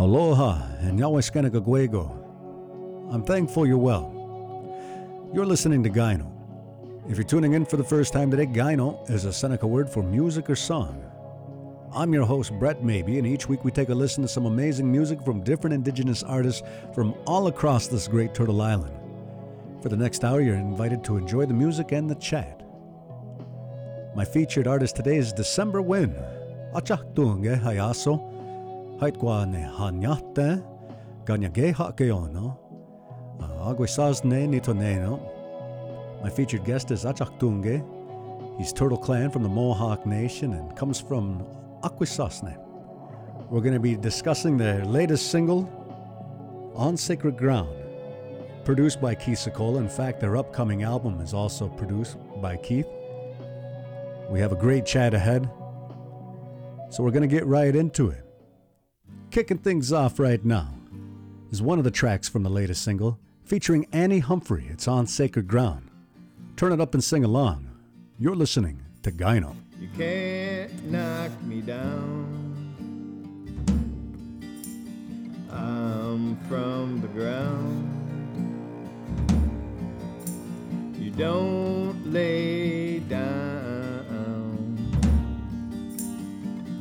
Aloha and Yawaskanagagwego. I'm thankful you're well. You're listening to Gyno. If you're tuning in for the first time today, Gyno is a Seneca word for music or song. I'm your host, Brett Maybe, and each week we take a listen to some amazing music from different indigenous artists from all across this great Turtle Island. For the next hour, you're invited to enjoy the music and the chat. My featured artist today is December Wind. Achak tunge hayaso. Haitkwa ne hanyate. Ganyage hakeono. Aguisazne nitoneno. My featured guest is Achak Tunge. He's Turtle Clan from the Mohawk Nation and comes from Akwesasne. We're going to be discussing their latest single, On Sacred Ground, produced by Keith Secola. In fact, their upcoming album is also produced by Keith. We have a great chat ahead, so we're going to get right into it. Kicking things off right now is one of the tracks from the latest single featuring Annie Humphrey. It's on Sacred Ground. Turn it up and sing along. You're listening to Gyno. You can't knock me down. I'm from the ground. You don't lay down.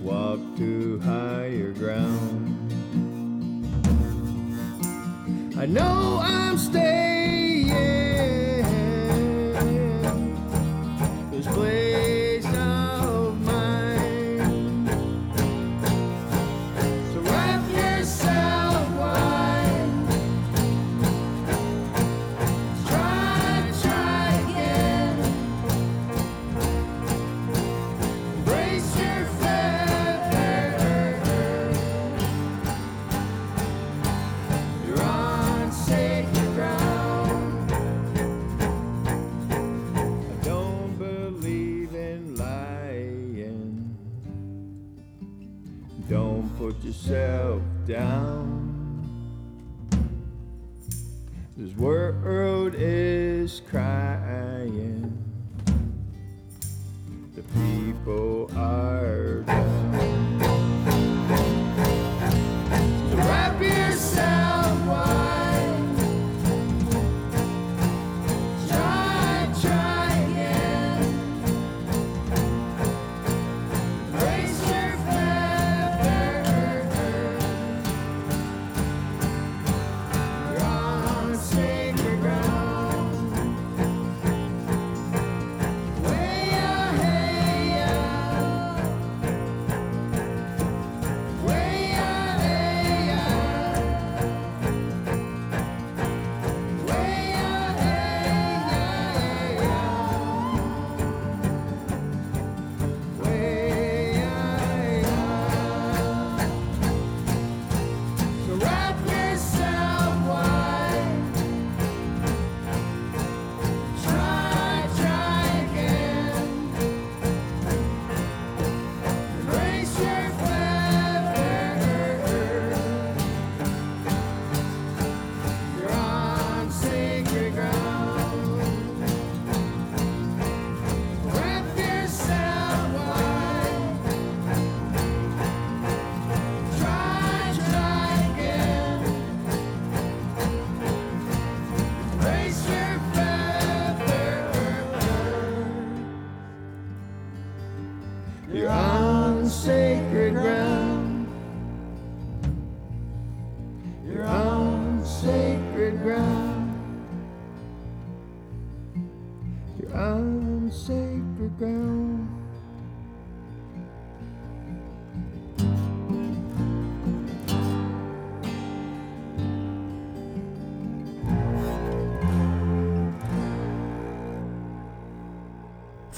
Walk to higher ground. I know I'm staying.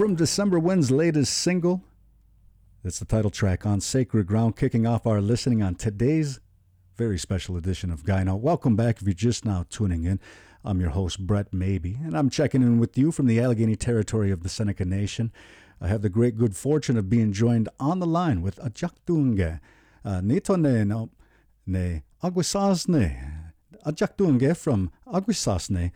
From December Wind's latest single, it's the title track on Sacred Ground, kicking off our listening on today's very special edition of Gyno. Welcome back if you're just now tuning in. I'm your host, Brett Maybe, and I'm checking in with you from the Allegheny territory of the Seneca Nation. I have the great good fortune of being joined on the line with Ajaktunge, uh, Nitone no ne Aguisasne. Ajaktunge from Akwesasne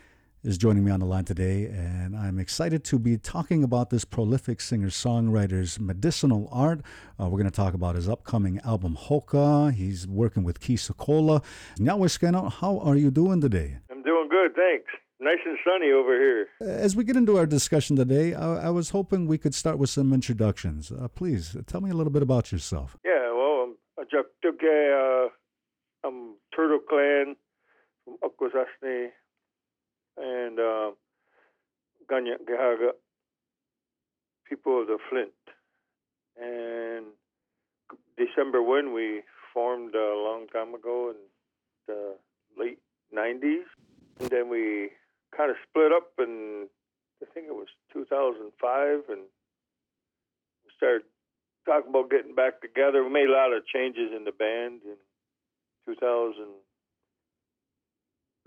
is joining me on the line today, and I'm excited to be talking about this prolific singer songwriter's medicinal art. Uh, we're going to talk about his upcoming album, Hoka. He's working with Keith Secola. Nyaweskeno, how are you doing today? I'm doing good, thanks. Nice and sunny over here. As we get into our discussion today, I, I was hoping we could start with some introductions. Uh, please tell me a little bit about yourself. Yeah, well, I'm a Jaktuke, uh, I'm Turtle Clan from Akwesasne and uh, people of the Flint. And December Wind, we formed a long time ago in the late 90s. And then we kind of split up in, I think it was 2005, and we started talking about getting back together. We made a lot of changes in the band in 2000,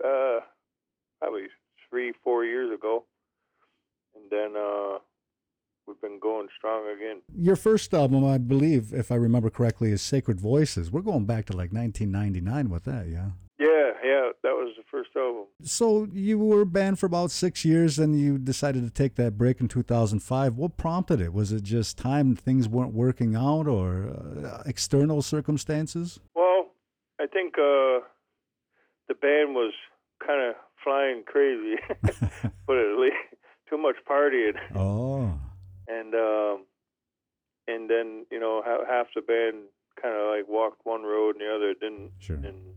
uh, probably three, four years ago, and then uh, we've been going strong again. Your first album, I believe, if I remember correctly, is Sacred Voices. We're going back to like 1999 with that, yeah? Yeah, yeah, that was the first album. So you were banned for about six years, and you decided to take that break in 2005. What prompted it? Was it just time things weren't working out, or uh, external circumstances? Well, I think uh, the band was kind of flying crazy, but it at least too much partying, Oh, and um, and then you know ha- half the band kind of like walked one road and the other didn't, sure. and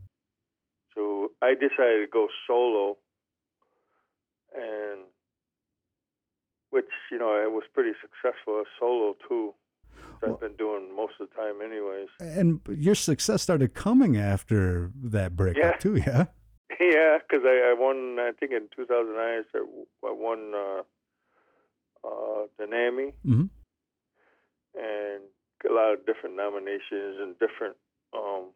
so I decided to go solo, and which you know I was pretty successful as solo too. Well- I've been doing most of the time, anyways. And your success started coming after that breakup, Yeah. too, yeah? Yeah, because I, I won. I think in 2009 I, started, I won uh, uh, the NAMMY hmm and a lot of different nominations and different. Um,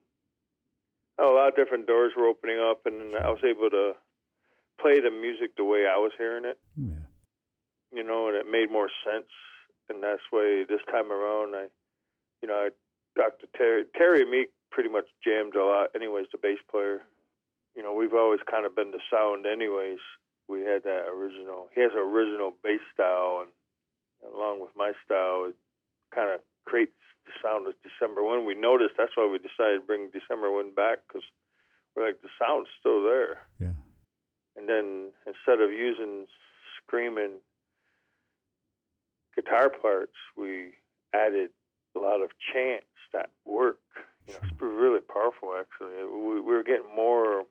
a lot of different doors were opening up, and I was able to play the music the way I was hearing it. Yeah. You know, and it made more sense. And that's why this time around, I, you know, I, Dr. Terry, Terry and me pretty much jammed a lot. Anyways, the bass player. You know, we've always kind of been the sound. Anyways, we had that original. He has an original bass style, and along with my style, it kind of creates the sound of December Wind. We noticed that's why we decided to bring December Wind back because we're like the sound's still there. Yeah. And then instead of using screaming guitar parts, we added a lot of chants that work. You know, it's really powerful. Actually, we, we were getting more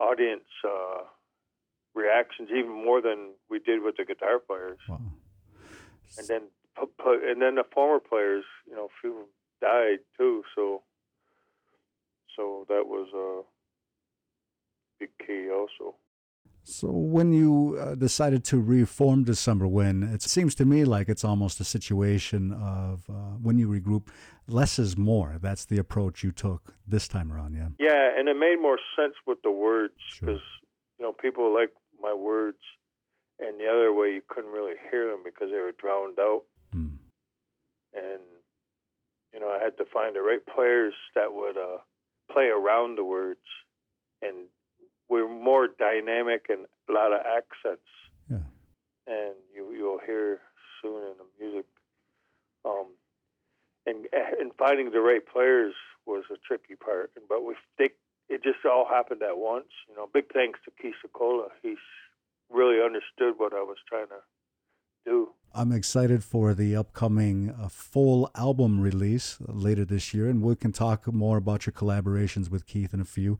audience uh, reactions, even more than we did with the guitar players. Wow. And then, and then the former players, you know, few of them died too. So, so that was a big key also. So when you uh, decided to reform December Wind, it seems to me like it's almost a situation of uh, when you regroup, less is more. That's the approach you took this time around, yeah? Yeah, and it made more sense with the words Sure. because you know people like my words, and the other way you couldn't really hear them because they were drowned out. Mm. and you know I had to find the right players that would uh, play around the words, and we're more dynamic and a lot of accents, Yeah. and you you'll hear soon in the music. Um, and and finding the right players was a tricky part, but we they, it just all happened at once. You know, big thanks to Keith Secola. He's really understood what I was trying to do. I'm excited for the upcoming uh, full album release later this year, and we can talk more about your collaborations with Keith in a few.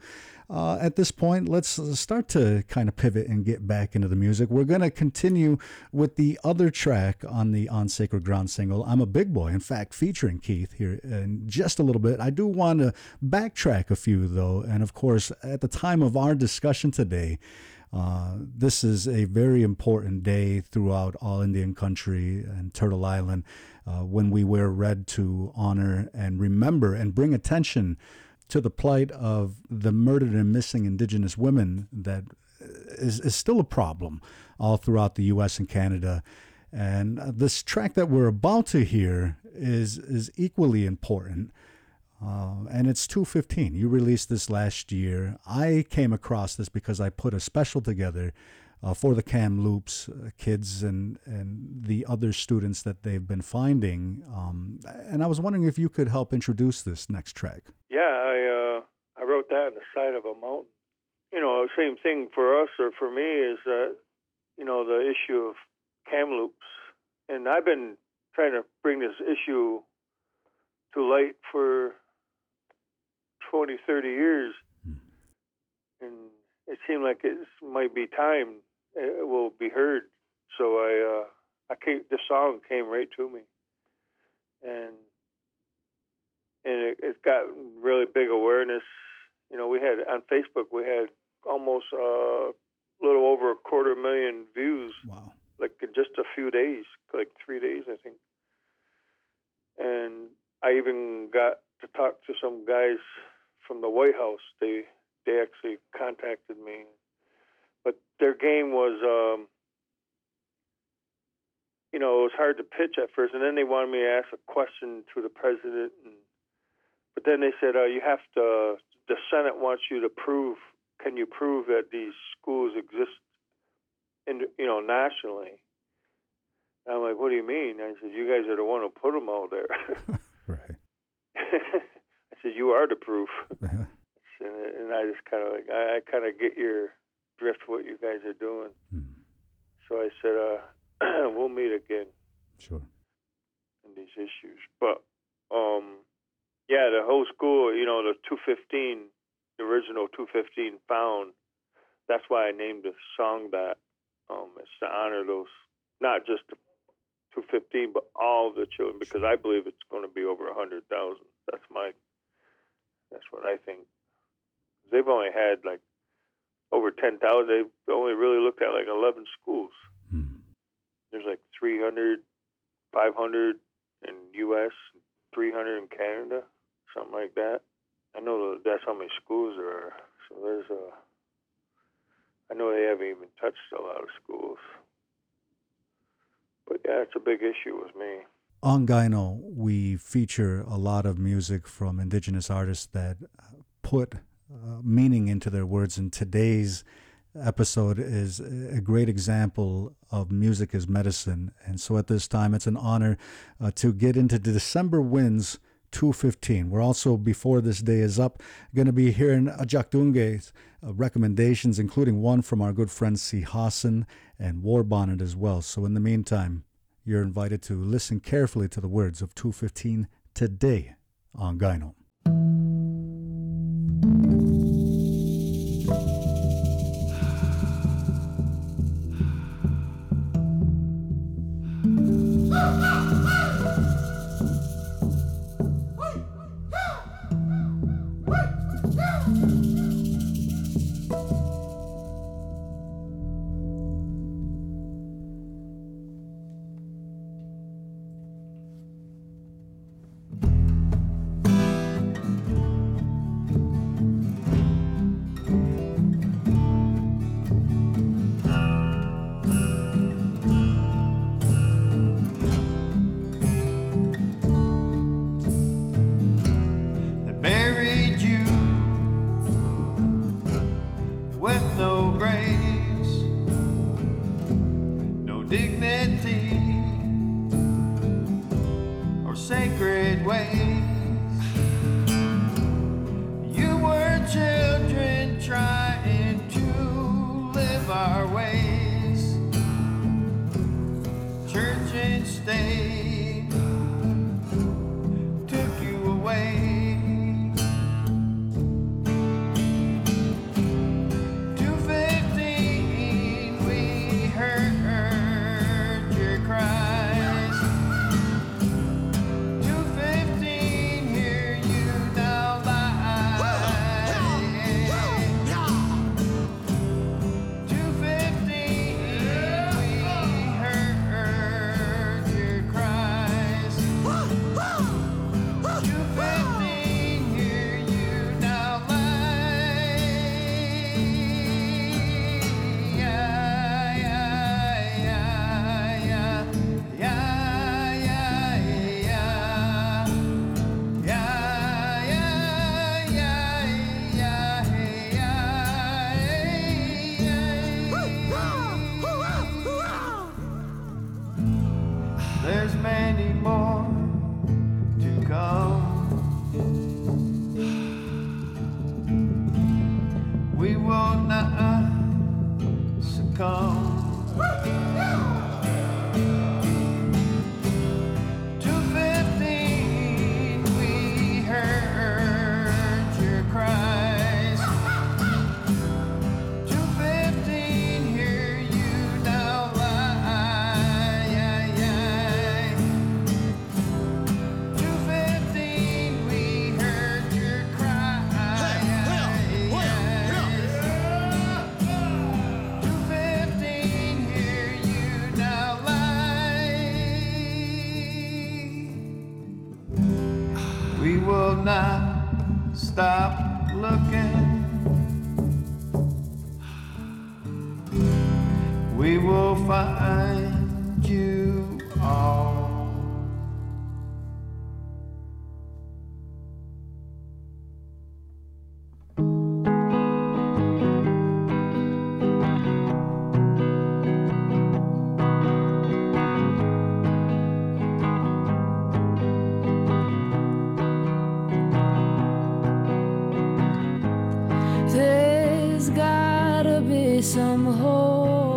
Uh, at this point, let's uh, start to kind of pivot and get back into the music. We're going to continue with the other track on the On Sacred Ground single, I'm a Big Boy, in fact, featuring Keith here in just a little bit. I do want to backtrack a few, though, and of course, at the time of our discussion today, uh, this is a very important day throughout all Indian country and Turtle Island uh, when we wear red to honor and remember and bring attention to the plight of the murdered and missing Indigenous women that is, is still a problem all throughout the U.S. and Canada. And uh, this track that we're about to hear is is equally important. Uh, and it's 215. You released this last year. I came across this because I put a special together uh, for the Kamloops uh, kids and, and the other students that they've been finding. Um, and I was wondering if you could help introduce this next track. Yeah, I uh, I wrote that on the side of a mountain. You know, same thing for us or for me is that you know the issue of Kamloops, and I've been trying to bring this issue to light for 20, 30 years, and it seemed like it might be time it will be heard. So I, uh, I came, the song came right to me, and and it, it got really big awareness. You know, we had on Facebook we had almost a uh, little over a quarter million views. Wow! Like in just a few days, like three days, I think. And I even got to talk to some guys from the White House. They they actually contacted me but their game was, um, you know, it was hard to pitch at first, and then they wanted me to ask a question to the president, and but then they said, uh, you have to. The Senate wants you to prove. Can you prove that these schools exist, in you know, nationally? And I'm like, what do you mean? I said, you guys are the one who put them all there. right. You are the proof. and, and I just kind of like, I, I kind of get your drift what you guys are doing. Hmm. So I said, uh, we'll meet again. Sure. In these issues, but um, yeah, the whole school, you know, the 215, the original 215 found. That's why I named the song that. Um, it's to honor those, not just the 215, but all the children, because I believe it's going to be over 100,000. That's my, that's what I think. They've only had like over 10,000. They've only really looked at like 11 schools. Hmm. There's like 300, 500 in U.S., 300 in Canada, something like that. I know that's how many schools there are. So there's a. I know they haven't even touched a lot of schools. But yeah, it's a big issue with me. On Gyno, we feature a lot of music from indigenous artists that put uh, meaning into their words. And today's episode is a great example of music as medicine. And so at this time, it's an honor uh, to get into December Winds 215. We're also, before this day is up, going to be hearing Ajakdunge's uh, recommendations, including one from our good friend Sihasin and War Bonnet as well. So in the meantime, you're invited to listen carefully to the words of 215 today on Gyno. Some hope.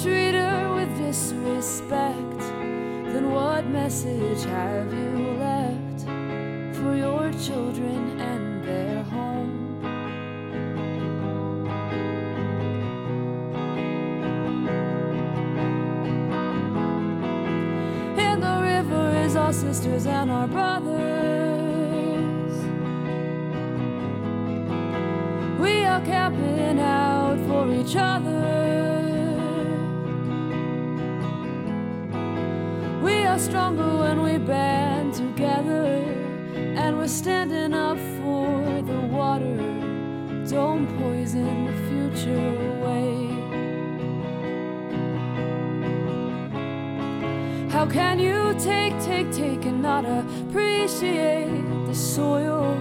Treat her with disrespect, then what message have you left for your children and their home? And the river is our sisters and our brothers. We are camping out for each other. Are stronger when we band together. And we're standing up for the water. Don't poison the future away. How can you take, take, take and not appreciate the soil?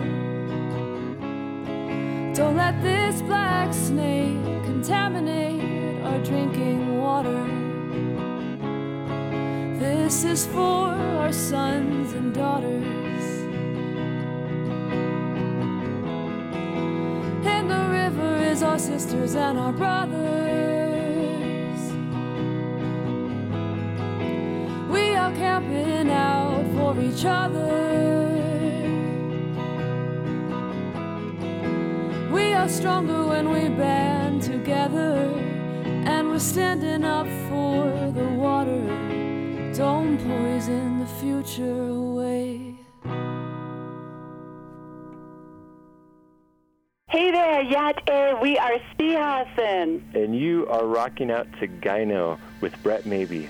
Don't let this black snake contaminate our drinking water. This is for our sons and daughters. And the river is our sisters and our brothers. We are camping out for each other. We are stronger when we band together. And we're standing up for the water. Don't poison the future away. Hey there, Yacht Air. We are Sihasin. and you are rocking out to Gyno with Brett Maybe.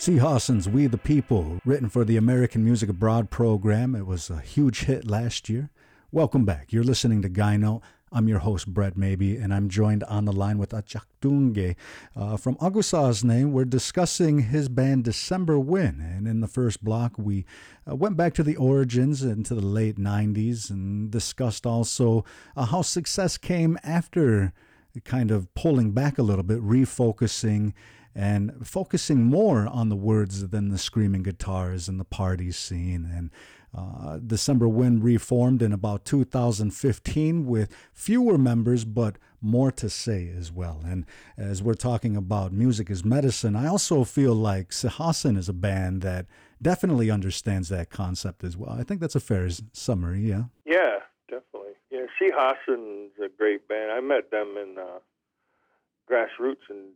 Sihasin's We the People, written for the American Music Abroad program. It was a huge hit last year. Welcome back. You're listening to Gyno. I'm your host, Brett Maybe, and I'm joined on the line with Achak Dunge. Uh, from Akwesasne. we're discussing his band December Wind, And in the first block, we uh, went back to the origins into the late 90s and discussed also uh, how success came after kind of pulling back a little bit, refocusing and focusing more on the words than the screaming guitars and the party scene. And uh, December Wind reformed in about 2015 with fewer members, but more to say as well. And as we're talking about music as medicine, I also feel like Sihasin is a band that definitely understands that concept as well. I think that's a fair summary, yeah. Yeah, definitely. Yeah, Sihasin's a great band. I met them in uh, Grassroots in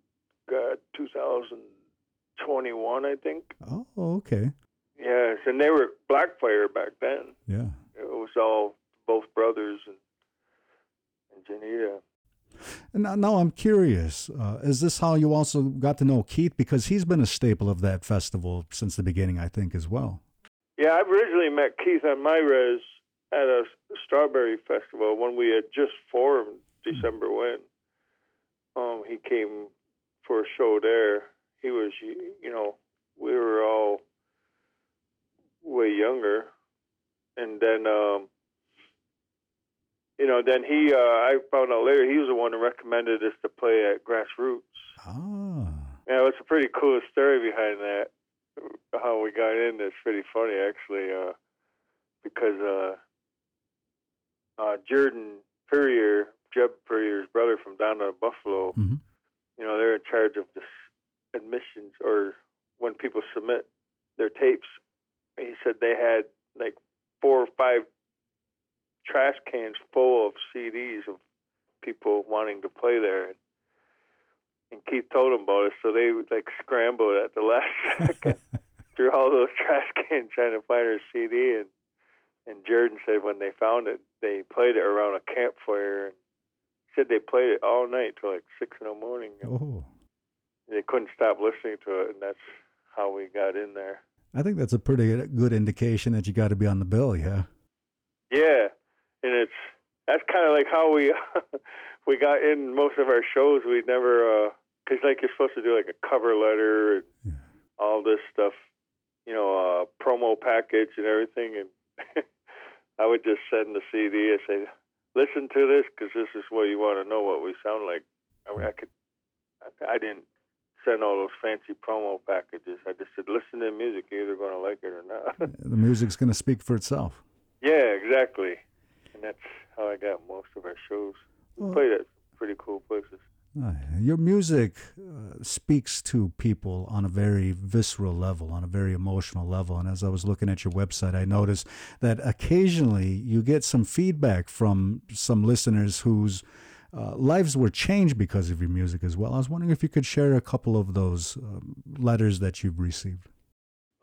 uh, 2021, I think. Oh, okay. Yes, and they were Blackfire back then. Yeah. It was all both brothers and and Jeneda. And now, now I'm curious. Uh, is this how you also got to know Keith? Because he's been a staple of that festival since the beginning, I think, as well. Yeah, I originally met Keith on my res at a strawberry festival when we had just formed December Wind. Um, he came for a show there. He was, you know, we were all way younger, and then, um, you know, then he, uh, I found out later he was the one who recommended us to play at Grassroots. Ah. Yeah, it's a pretty cool story behind that. How we got in it's pretty funny actually, uh, because uh, uh, Jordan Puryear, Jeb Puryear's brother from down in Buffalo. Mm-hmm you know, they're in charge of the admissions or when people submit their tapes. He said they had like four or five trash cans full of CDs of people wanting to play there. And Keith told them about it, so they like scrambled at the last second through all those trash cans trying to find her CD. And and Jordan said when they found it, they played it around a campfire, and said they played it all night till like six in the morning. Oh, They couldn't stop listening to it, and that's how we got in there. I think that's a pretty good indication that you got to be on the bill, yeah. Yeah, and it's that's kind of like how we we got in most of our shows. We never because like you're supposed to do like a cover letter and Yeah. all this stuff, you know, uh, promo package and everything. And I would just send the CD and say, "Listen to this because this is where you want to know what we sound like." I, mean, I could, I, I didn't send all those fancy promo packages. I just said, "Listen to the music. You're either going to like it or not." The music's going to speak for itself. Yeah, exactly. And that's how I got most of our shows. We Well- played at pretty cool places. Your music uh, speaks to people on a very visceral level, on a very emotional level. And as I was looking at your website, I noticed that occasionally you get some feedback from some listeners whose uh, lives were changed because of your music as well. I was wondering if you could share a couple of those um, letters that you've received.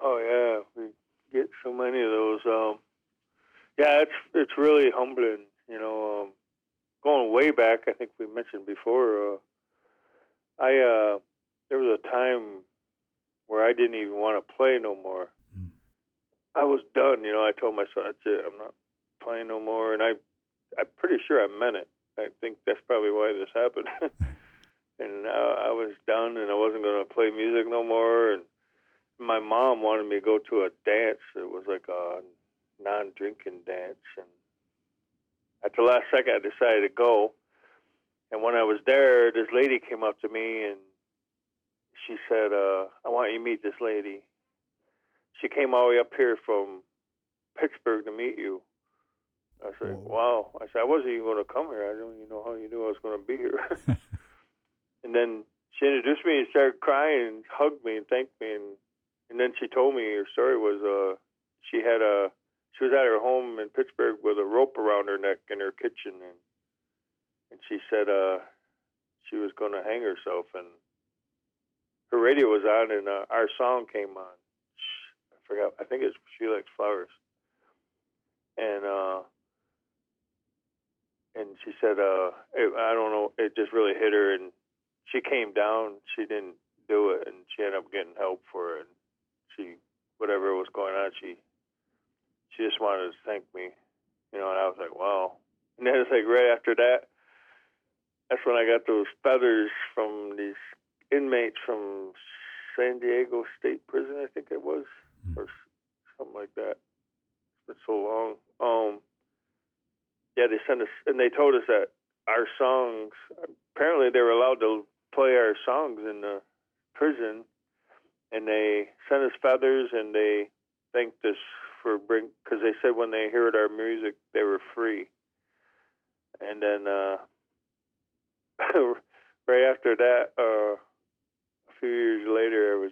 Oh yeah, we get so many of those. Um, yeah, it's it's really humbling. You know, um, going way back, I think we mentioned before. Uh, I uh, there was a time where I didn't even want to play no more. Mm. I was done. You know, I told myself that's it. I'm not playing no more, and I I'm pretty sure I meant it. I think that's probably why this happened. and uh, I was done, and I wasn't going to play music no more. And my mom wanted me to go to a dance. It was like a non-drinking dance, and at the last second, I decided to go. And when I was there, this lady came up to me and she said, uh, "I want you to meet this lady." She came all the way up here from Pittsburgh to meet you. I said, Whoa. "Wow!" I said, "I wasn't even going to come here. I don't even know how you knew I was going to be here." and then she introduced me and started crying and hugged me and thanked me and and then she told me her story was uh she had a she was at her home in Pittsburgh with a rope around her neck in her kitchen and and she said uh she was going to hang herself and her radio was on and uh, our song came on. I forgot I think it's She Likes Flowers. And uh and she said uh it, I don't know it just really hit her and she came down she didn't do it and she ended up getting help for it and she whatever was going on she she just wanted to thank me you know and i was like wow. And then it's like right after that that's when i got those feathers from these inmates from san diego state prison i think it was Hmm. or something like that. It's been so long. Um yeah they sent us and they told us that our songs apparently they were allowed to play our songs in the prison and they sent us feathers and they thanked us for bring because they said when they heard our music they were free and then uh right after that uh a few years later i was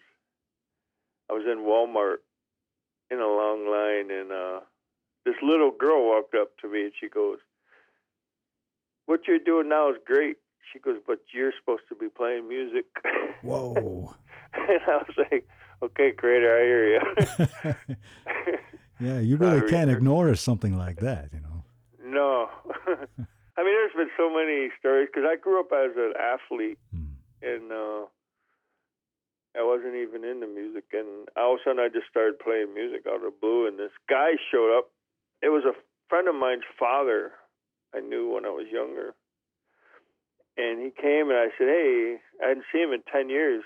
i was in walmart in a long line and uh this little girl walked up to me and she goes what you're doing now is great she goes but you're supposed to be playing music Whoa. and I was like, okay, creator, I hear you. yeah, you really Sorry. can't ignore something like that, you know. no. I mean, there's been so many stories because I grew up as an athlete Hmm. and uh, I wasn't even into music. And all of a sudden, I just started playing music out of the blue. And this guy showed up. It was a friend of mine's father I knew when I was younger. And he came and I said, hey, I hadn't seen him in 10 years.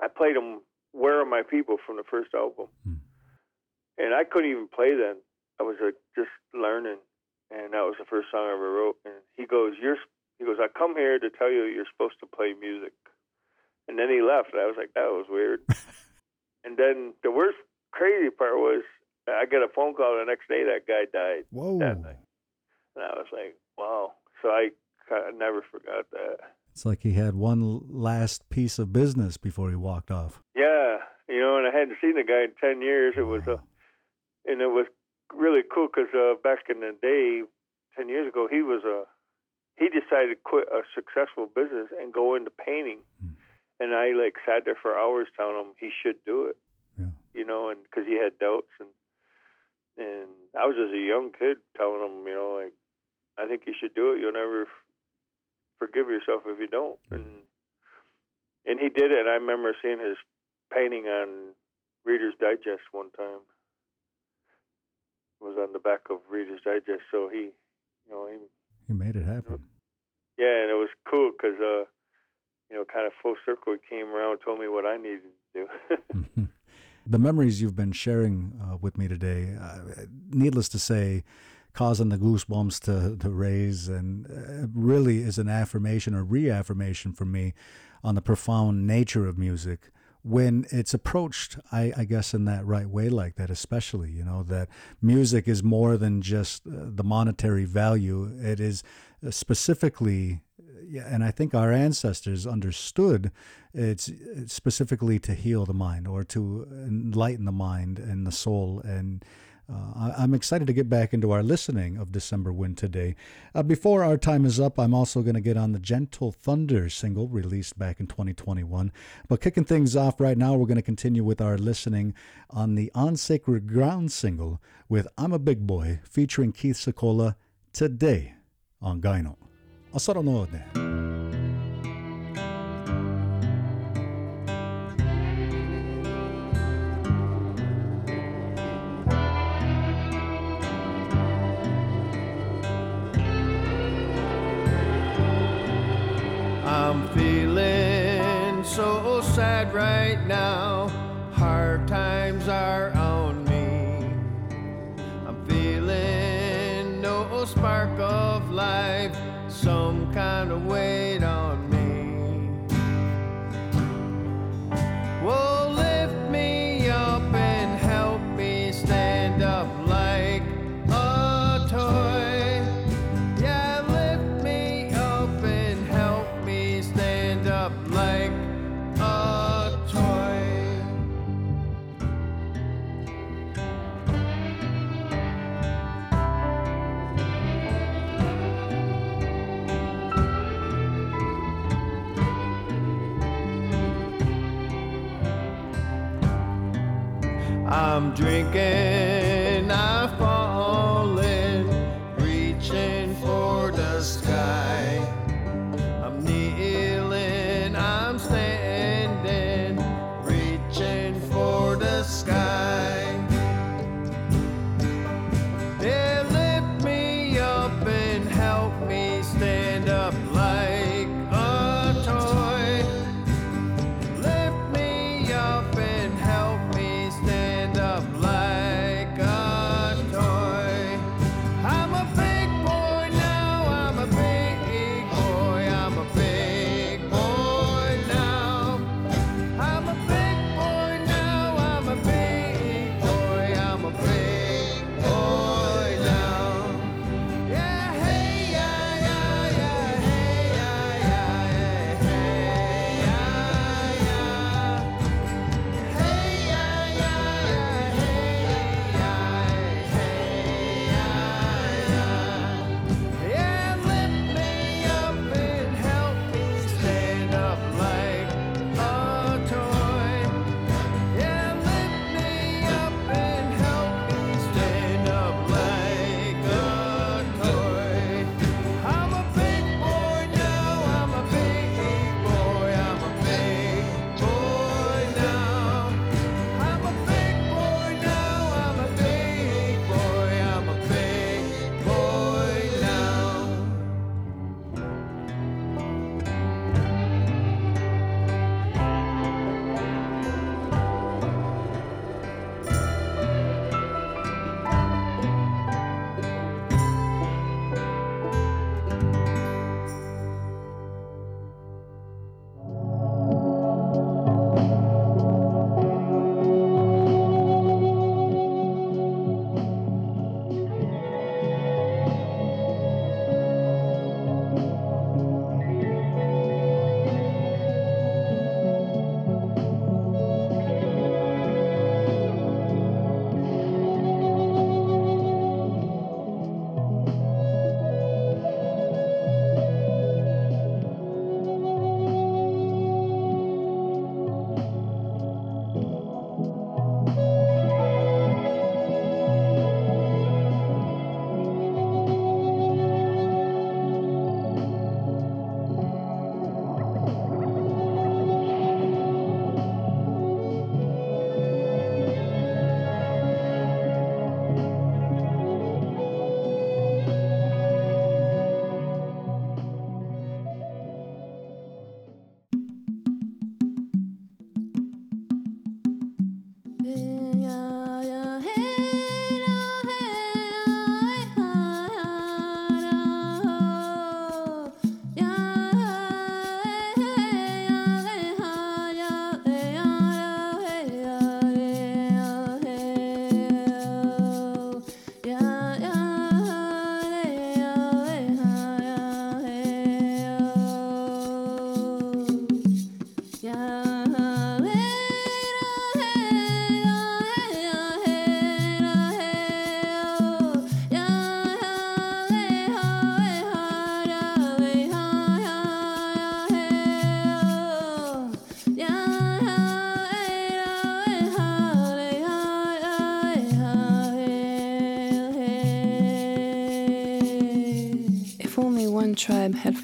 I played him Where Are My People from the first album. Hmm. And I couldn't even play then. I was like, just learning. And that was the first song I ever wrote. And he goes, "You're," he goes, "I come here to tell you you're supposed to play music." And then he left. And I was like, "That was weird." and then the worst, crazy part was, I got a phone call the next day. That guy died Whoa. that night, and I was like, "Wow!" So I kind of never forgot that. It's like he had one last piece of business before he walked off. Yeah, you know, and I hadn't seen the guy in ten years. It was a, and it was really cool because uh, back in the day, ten years ago, he was a he decided to quit a successful business and go into painting. And I like sat there for hours telling him he should do it, Yeah. you know, and because he had doubts and and I was just a young kid telling him, you know, like I think you should do it. You'll never f- forgive yourself if you don't. And and he did it. I remember seeing his painting on Reader's Digest one time. Was on the back of Reader's Digest. So he, you know, he You made it happen. yeah, and it was cool because, uh, you know, kind of full circle, he came around and told me what I needed to do. the memories you've been sharing uh, with me today, uh, needless to say, causing the goosebumps to, to raise and uh, really is an affirmation or reaffirmation for me on the profound nature of music when it's approached I, I guess in that right way like that especially you know that music is more than just uh, the monetary value it is uh, specifically and I think our ancestors understood it's it's specifically to heal the mind or to enlighten the mind and the soul. And uh, I'm excited to get back into our listening of December Wind today. Uh, before our time is up, I'm also going to get on the Gentle Thunder single released back in 2021. But kicking things off right now, we're going to continue with our listening on the On Sacred Ground single with I'm a Big Boy featuring Keith Secola today on Gyno. Asaro ne. I'm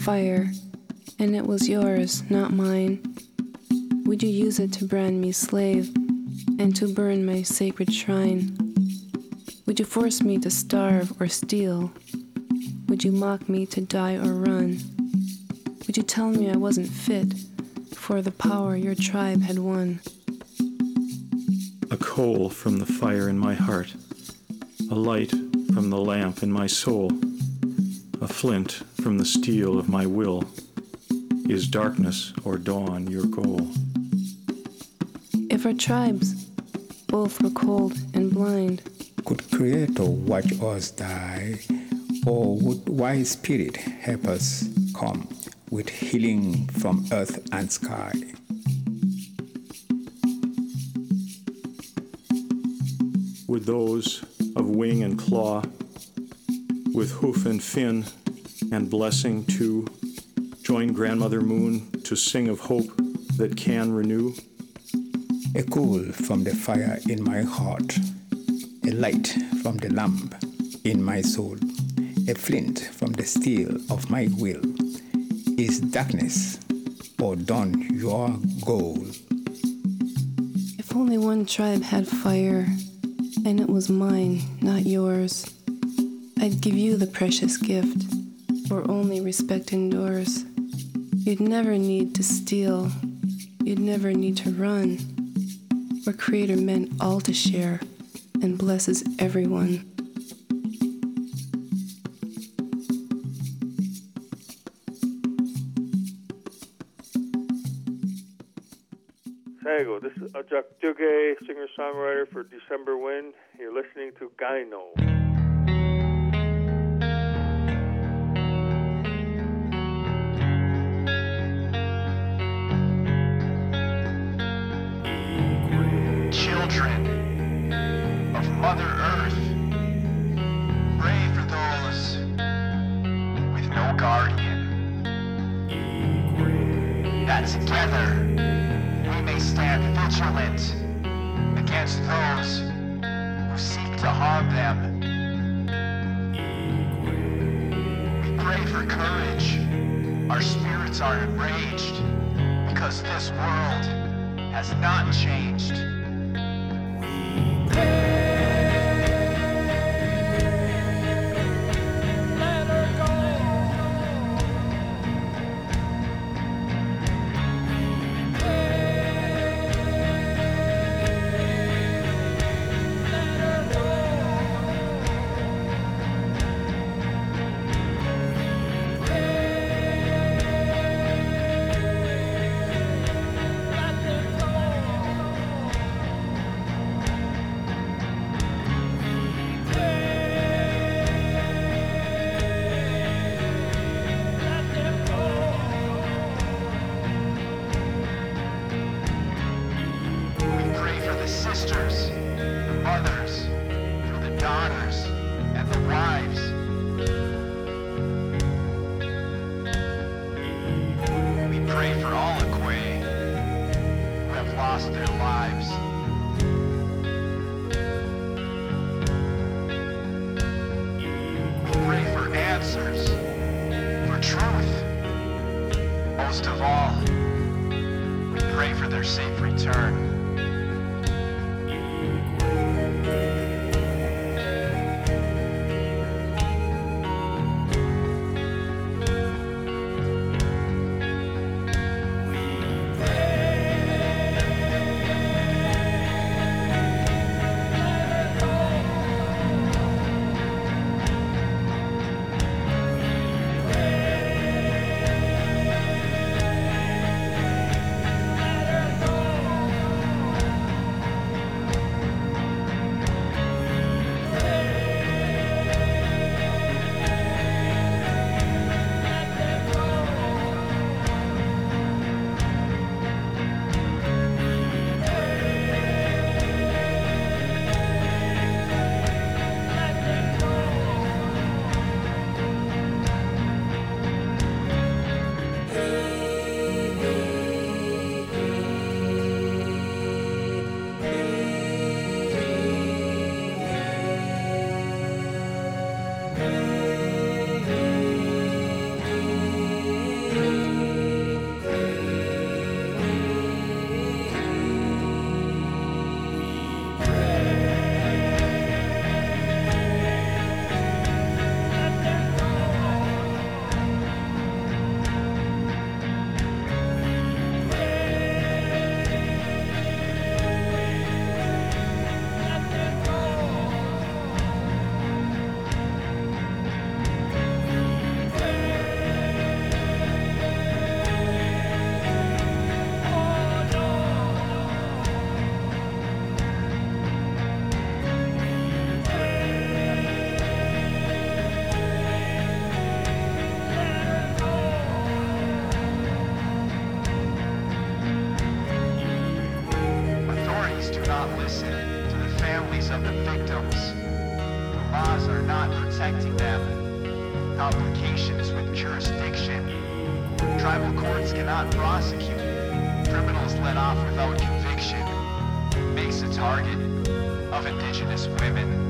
fire, and it was yours, not mine, would you use it to brand me slave and to burn my sacred shrine? Would you force me to starve or steal? Would you mock me to die or run? Would you tell me I wasn't fit for the power your tribe had won? A coal from the fire in my heart, a light from the lamp in my soul, a flint from the steel of my will. Is darkness or dawn your goal? If our tribes both were cold and blind, could Creator watch us die, or would wise spirit help us come with healing from earth and sky? Would those of wing and claw, with hoof and fin, and blessing to join Grandmother Moon to sing of hope that can renew? A coal from the fire in my heart, a light from the lamp in my soul, a flint from the steel of my will. Is darkness or dawn your goal? If only one tribe had fire, and it was mine, not yours, I'd give you the precious gift or only respect endures. You'd never need to steal, you'd never need to run. Where Creator meant all to share and blesses everyone. This is Ajak Duge, singer-songwriter for December Wind. You're listening to Gyno. against those who seek to harm them. We pray for courage. Our spirits are enraged because this world has not changed. pray for their safe return. Protecting them. Complications with jurisdiction. Tribal courts cannot prosecute. Criminals let off without conviction. Makes a target of indigenous women.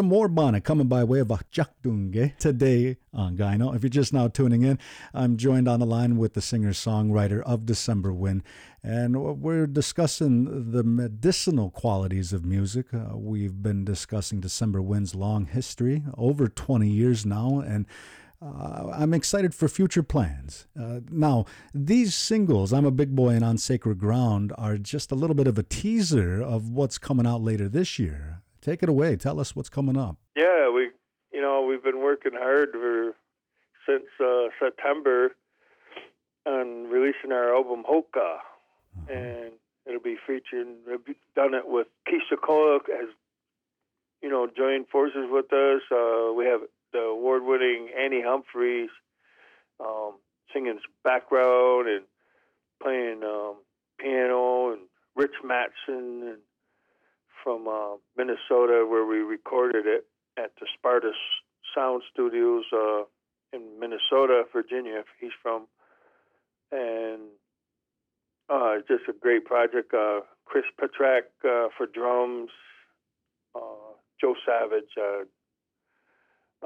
Some more Bana coming by way of Akjakdunge today on Gyno. If you're just now tuning in, I'm joined on the line with the singer songwriter of December Wind, and we're discussing the medicinal qualities of music. Uh, we've been discussing December Wind's long history, over 20 years now, and uh, I'm excited for future plans. Uh, now, these singles, I'm a Big Boy and On Sacred Ground, are just a little bit of a teaser of what's coming out later this year. Take it away. Tell us what's coming up. Yeah, we, you know, we've been working hard for since uh, September on releasing our album Hoka, and it'll be featuring. We've done it with Keith Secola has, you know, joined forces with us. Uh, we have the award-winning Annie Humphreys um, singing background and playing um, piano, and Rich Mattson and from uh, Minnesota, where we recorded it at the Sparta Sound Studios uh, in Minnesota, Virginia. He's from, and uh, just a great project. Uh, Chris Petrak uh, for drums, uh, Joe Savage. Uh,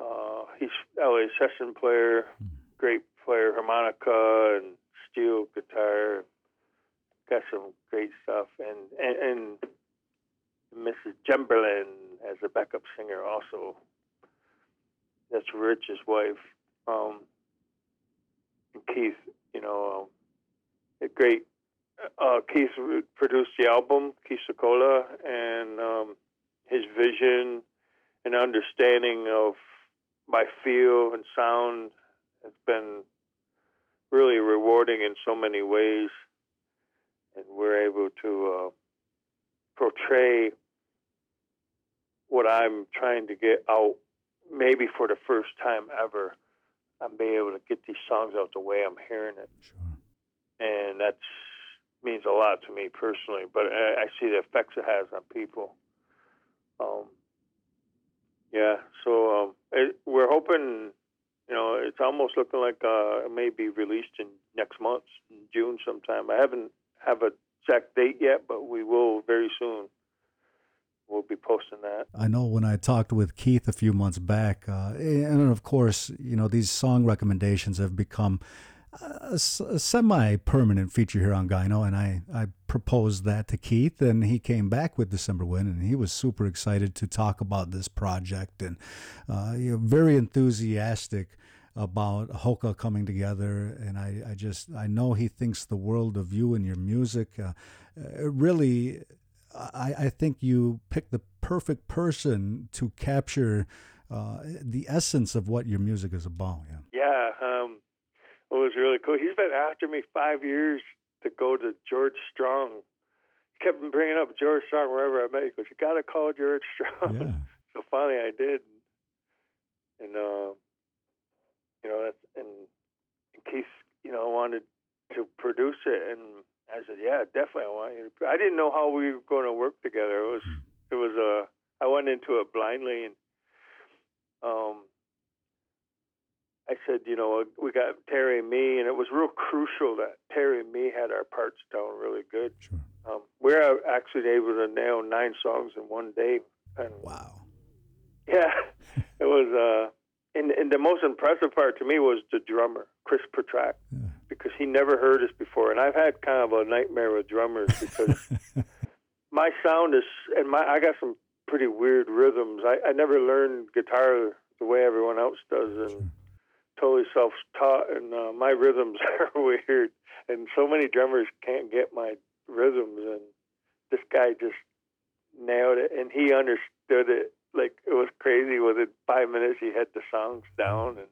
uh, he's LA session player, great player, harmonica and steel guitar. Got some great stuff, and and, and Mrs. Gemberling as a backup singer also. That's Rich's wife. Um, Keith, you know, um, a great. Uh, Keith produced the album, Keith Secola, and um, his vision and understanding of my feel and sound has been really rewarding in so many ways. And we're able to uh, portray what I'm trying to get out, maybe for the first time ever, I'm being able to get these songs out the way I'm hearing it. Sure. And that means a lot to me personally, but I, I see the effects it has on people. Um, yeah, so um, it, we're hoping, you know, it's almost looking like uh, it may be released in next month, in June sometime. I haven't have a exact date yet, but we will very soon we'll be posting that. I know when I talked with Keith a few months back, uh, and of course, you know, these song recommendations have become a, a semi-permanent feature here on Gyno, and I, I proposed that to Keith, and he came back with December Wind, and he was super excited to talk about this project, and uh, you know, very enthusiastic about Hoka coming together, and I, I just I know he thinks the world of you and your music. Uh, really, I, I think you picked the perfect person to capture uh, the essence of what your music is about. Yeah. Yeah. Um, it was really cool. He's been after me five years to go to George Strong. He kept bringing up George Strong wherever I met. He goes, "You got to call George Strong." Yeah. so finally, I did, and uh, you know, that's, and, Keith, you know, I wanted to produce it, and I said, "Yeah, definitely. I want you." To. I didn't know how we were going to work together. It was, it was a. Uh, I went into it blindly, and um, I said, you know, we got Terry and me, and it was real crucial that Terry and me had our parts down really good. Sure. Um, we're actually able to nail nine songs in one day, and Wow. yeah, it was. Uh, and and the most impressive part to me was the drummer, Chris Petrak, because he never heard us before, and I've had kind of a nightmare with drummers because my sound is and my I got some pretty weird rhythms. I, I never learned guitar the way everyone else does, and totally self-taught, and uh, my rhythms are weird, and so many drummers can't get my rhythms, and this guy just nailed it, and he understood it. Like it was crazy. Within five minutes, he had the songs down, and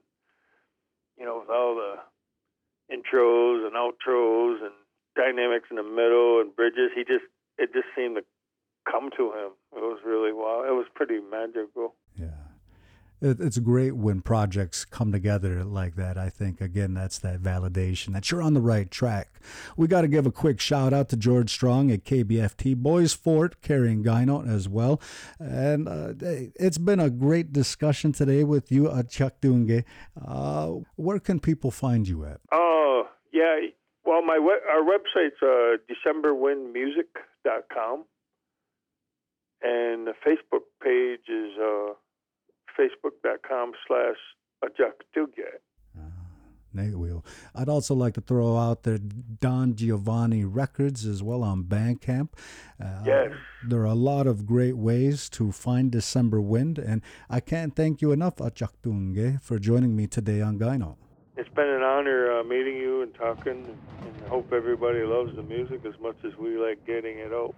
you know, with all the intros and outros and dynamics in the middle and bridges, he just it just seemed to come to him. It was really wow. It was pretty magical. Yeah. It, it's great when projects come together like that. I think, again, that's that validation that you're on the right track. We got to give a quick shout out to George Strong at KBFT, Bois Forte, carrying Gyno as well. And uh, it's been a great discussion today with you, uh, Chuck Dunge. Uh, where can people find you at? Oh, yeah. Well, my we- our website's uh, DecemberWindMusic.com. And the Facebook page is uh, facebook.com slash ajakduge. Nate Wheel. I'd also like to throw out the Don Giovanni records as well on Bandcamp. Uh, Yes. There are a lot of great ways to find December Wind, and I can't thank you enough, Achaktunge, for joining me today on Gyno. It's been an honor uh, meeting you and talking, and hope everybody loves the music as much as we like getting it out.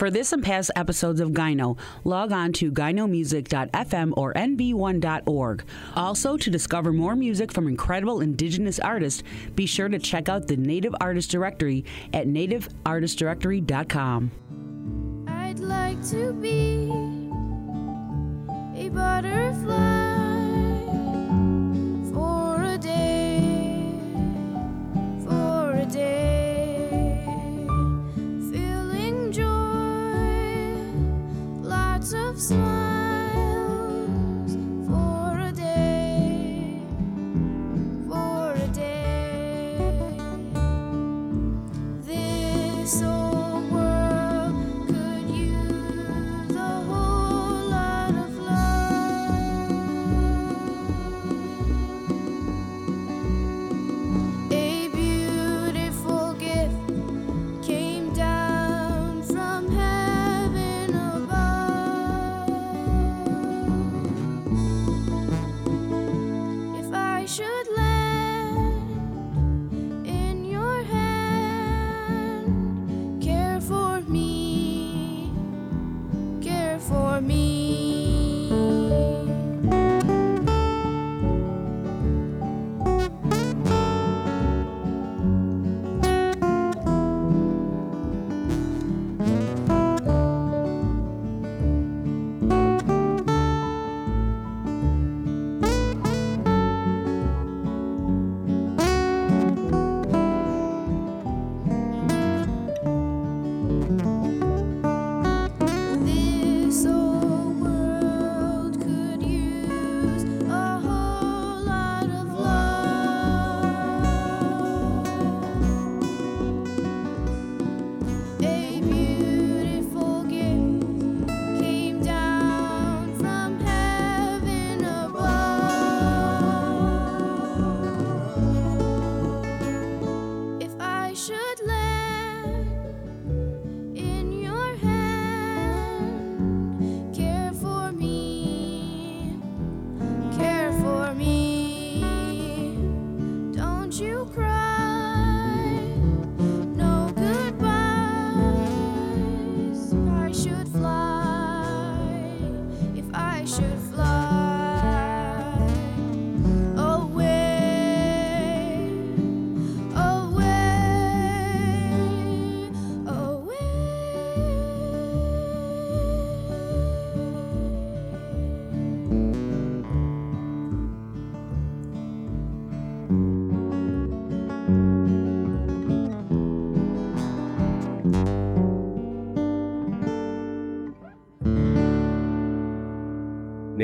For this and past episodes of Gyno, log on to gynomusic.fm or nb1.org. Also, to discover more music from incredible indigenous artists, be sure to check out the Native Artist Directory at nativeartistdirectory.com. I'd like to be a butterfly lots